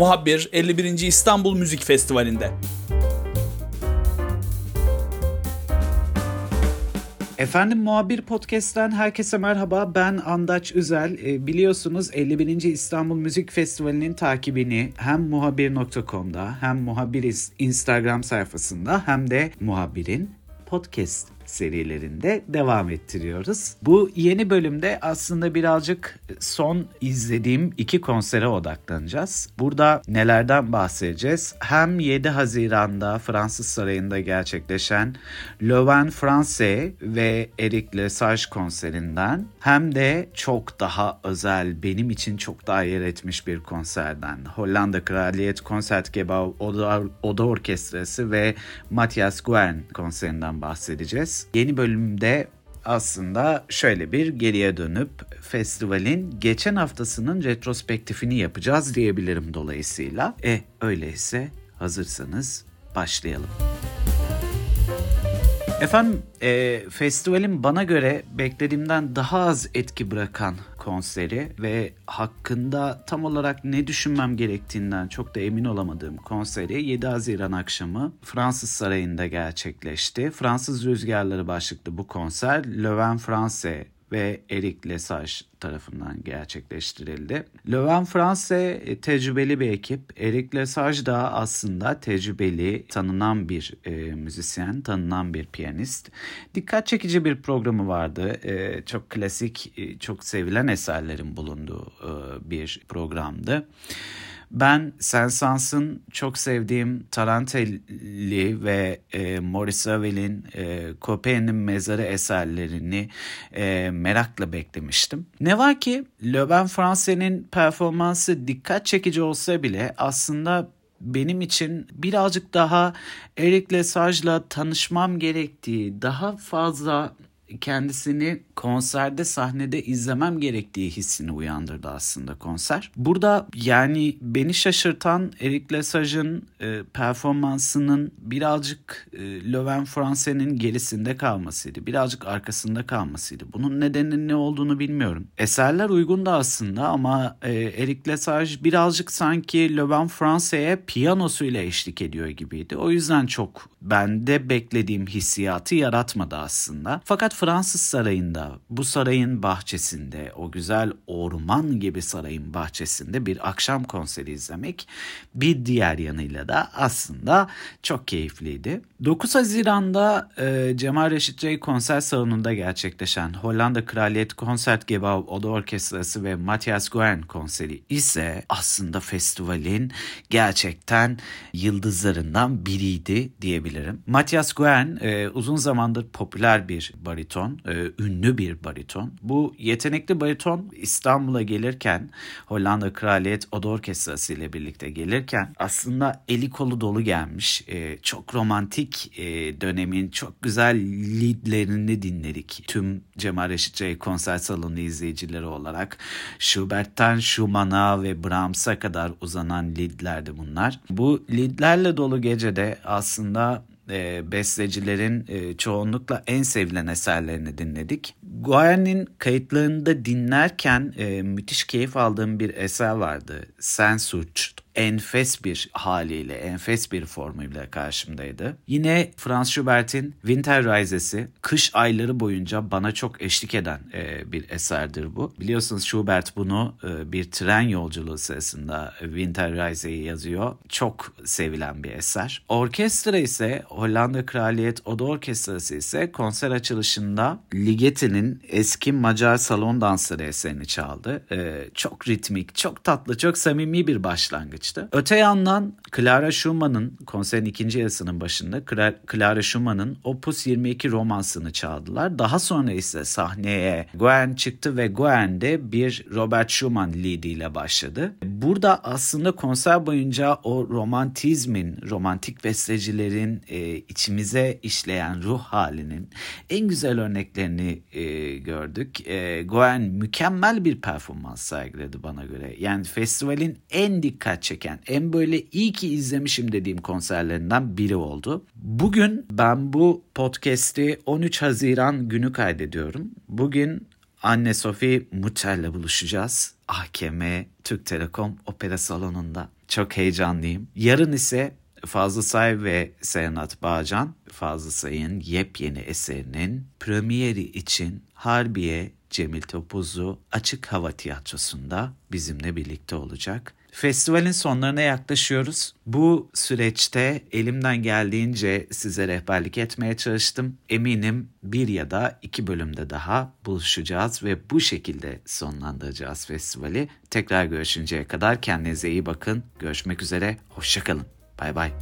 Muhabbir 51. İstanbul Müzik Festivali'nde. Efendim Muhabir Podcast'ten herkese merhaba. Ben Andaç Üzel. E, biliyorsunuz 51. İstanbul Müzik Festivali'nin takibini hem muhabir.com'da hem muhabiriz Instagram sayfasında hem de muhabirin podcast serilerinde devam ettiriyoruz. Bu yeni bölümde aslında birazcık son izlediğim iki konsere odaklanacağız. Burada nelerden bahsedeceğiz? Hem 7 Haziran'da Fransız Sarayı'nda gerçekleşen Le Vin Francais ve Eric Lesage konserinden hem de çok daha özel, benim için çok daha yer etmiş bir konserden. Hollanda Kraliyet Concertgebouw Oda, Oda Orkestrası ve Matthias Guern konserinden bahsedeceğiz. Yeni bölümde aslında şöyle bir geriye dönüp festivalin geçen haftasının retrospektifini yapacağız diyebilirim dolayısıyla. E öyleyse hazırsanız başlayalım. Efendim e, festivalin bana göre beklediğimden daha az etki bırakan konseri ve hakkında tam olarak ne düşünmem gerektiğinden çok da emin olamadığım konseri 7 Haziran akşamı Fransız Sarayı'nda gerçekleşti. Fransız Rüzgarları başlıklı bu konser Vin Francais ve Eric Lesage tarafından gerçekleştirildi. Le Vin France e, tecrübeli bir ekip. Eric Lesage da aslında tecrübeli, tanınan bir e, müzisyen, tanınan bir piyanist. Dikkat çekici bir programı vardı. E, çok klasik, e, çok sevilen eserlerin bulunduğu e, bir programdı. Ben Sensans'ın çok sevdiğim Tarantelli ve e, Maurice Ravel'in e, Copen'in mezarı eserlerini e, merakla beklemiştim. Ne var ki Le Ben France'nin performansı dikkat çekici olsa bile aslında benim için birazcık daha Eric Lesage'la tanışmam gerektiği, daha fazla kendisini konserde sahnede izlemem gerektiği hissini uyandırdı aslında konser. Burada yani beni şaşırtan Eric Lesage'ın e, performansının birazcık e, Löwen France'nin gerisinde kalmasıydı. Birazcık arkasında kalmasıydı. Bunun nedeninin ne olduğunu bilmiyorum. Eserler uygun da aslında ama e, Eric Lesage birazcık sanki Löwen France'ye piyanosuyla eşlik ediyor gibiydi. O yüzden çok bende beklediğim hissiyatı yaratmadı aslında. Fakat Fransız sarayında, bu sarayın bahçesinde, o güzel orman gibi sarayın bahçesinde bir akşam konseri izlemek bir diğer yanıyla da aslında çok keyifliydi. 9 Haziran'da e, Cemal Reşit Rey konser salonunda gerçekleşen Hollanda Kraliyet Concertgebouw Oda Orkestrası ve Matthias Guern konseri ise aslında festivalin gerçekten yıldızlarından biriydi diyebilirim. Matthias Guern e, uzun zamandır popüler bir bariton, e, ünlü bir bariton. Bu yetenekli bariton İstanbul'a gelirken Hollanda Kraliyet Oda Orkestrası ile birlikte gelirken aslında eli kolu dolu gelmiş. E, çok romantik e, dönemin çok güzel leadlerini dinledik. Tüm Cemal Reşit Rey konser salonu izleyicileri olarak Schubert'ten Schumann'a ve Brahms'a kadar uzanan leadlerdi bunlar. Bu leadlerle dolu gecede aslında e, bestecilerin e, çoğunlukla en sevilen eserlerini dinledik. Guarni'nin kayıtlarında dinlerken e, müthiş keyif aldığım bir eser vardı. Sen Suç enfes bir haliyle, enfes bir formuyla karşımdaydı. Yine Franz Schubert'in Winter Rises'i kış ayları boyunca bana çok eşlik eden e, bir eserdir bu. Biliyorsunuz Schubert bunu e, bir tren yolculuğu sırasında Winter Rises'i yazıyor. Çok sevilen bir eser. Orkestra ise Hollanda Kraliyet Oda Orkestrası ise konser açılışında Ligeti'nin eski Macar salon dansları eserini çaldı. E, çok ritmik, çok tatlı, çok samimi bir başlangıç başlangıçtı. Öte yandan Clara Schumann'ın konserin ikinci yarısının başında Clara Schumann'ın Opus 22 romansını çaldılar. Daha sonra ise sahneye Goen çıktı ve Goen de bir Robert Schumann leadiyle başladı. Burada aslında konser boyunca o romantizmin, romantik bestecilerin e, içimize işleyen ruh halinin en güzel örneklerini e, gördük. E, Goen mükemmel bir performans sergiledi bana göre. Yani festivalin en dikkat çeken, en böyle iyi ki izlemişim dediğim konserlerinden biri oldu. Bugün ben bu podcast'i 13 Haziran günü kaydediyorum. Bugün anne Sophie Mutel'le buluşacağız. AKM Türk Telekom Opera Salonu'nda. Çok heyecanlıyım. Yarın ise Fazıl Say ve Serenat Bağcan, Fazıl Say'ın yepyeni eserinin premieri için Harbiye Cemil Topuzlu Açık Hava Tiyatrosu'nda bizimle birlikte olacak. Festivalin sonlarına yaklaşıyoruz. Bu süreçte elimden geldiğince size rehberlik etmeye çalıştım. Eminim bir ya da iki bölümde daha buluşacağız ve bu şekilde sonlandıracağız festivali. Tekrar görüşünceye kadar kendinize iyi bakın. Görüşmek üzere, hoşçakalın. Bay bay.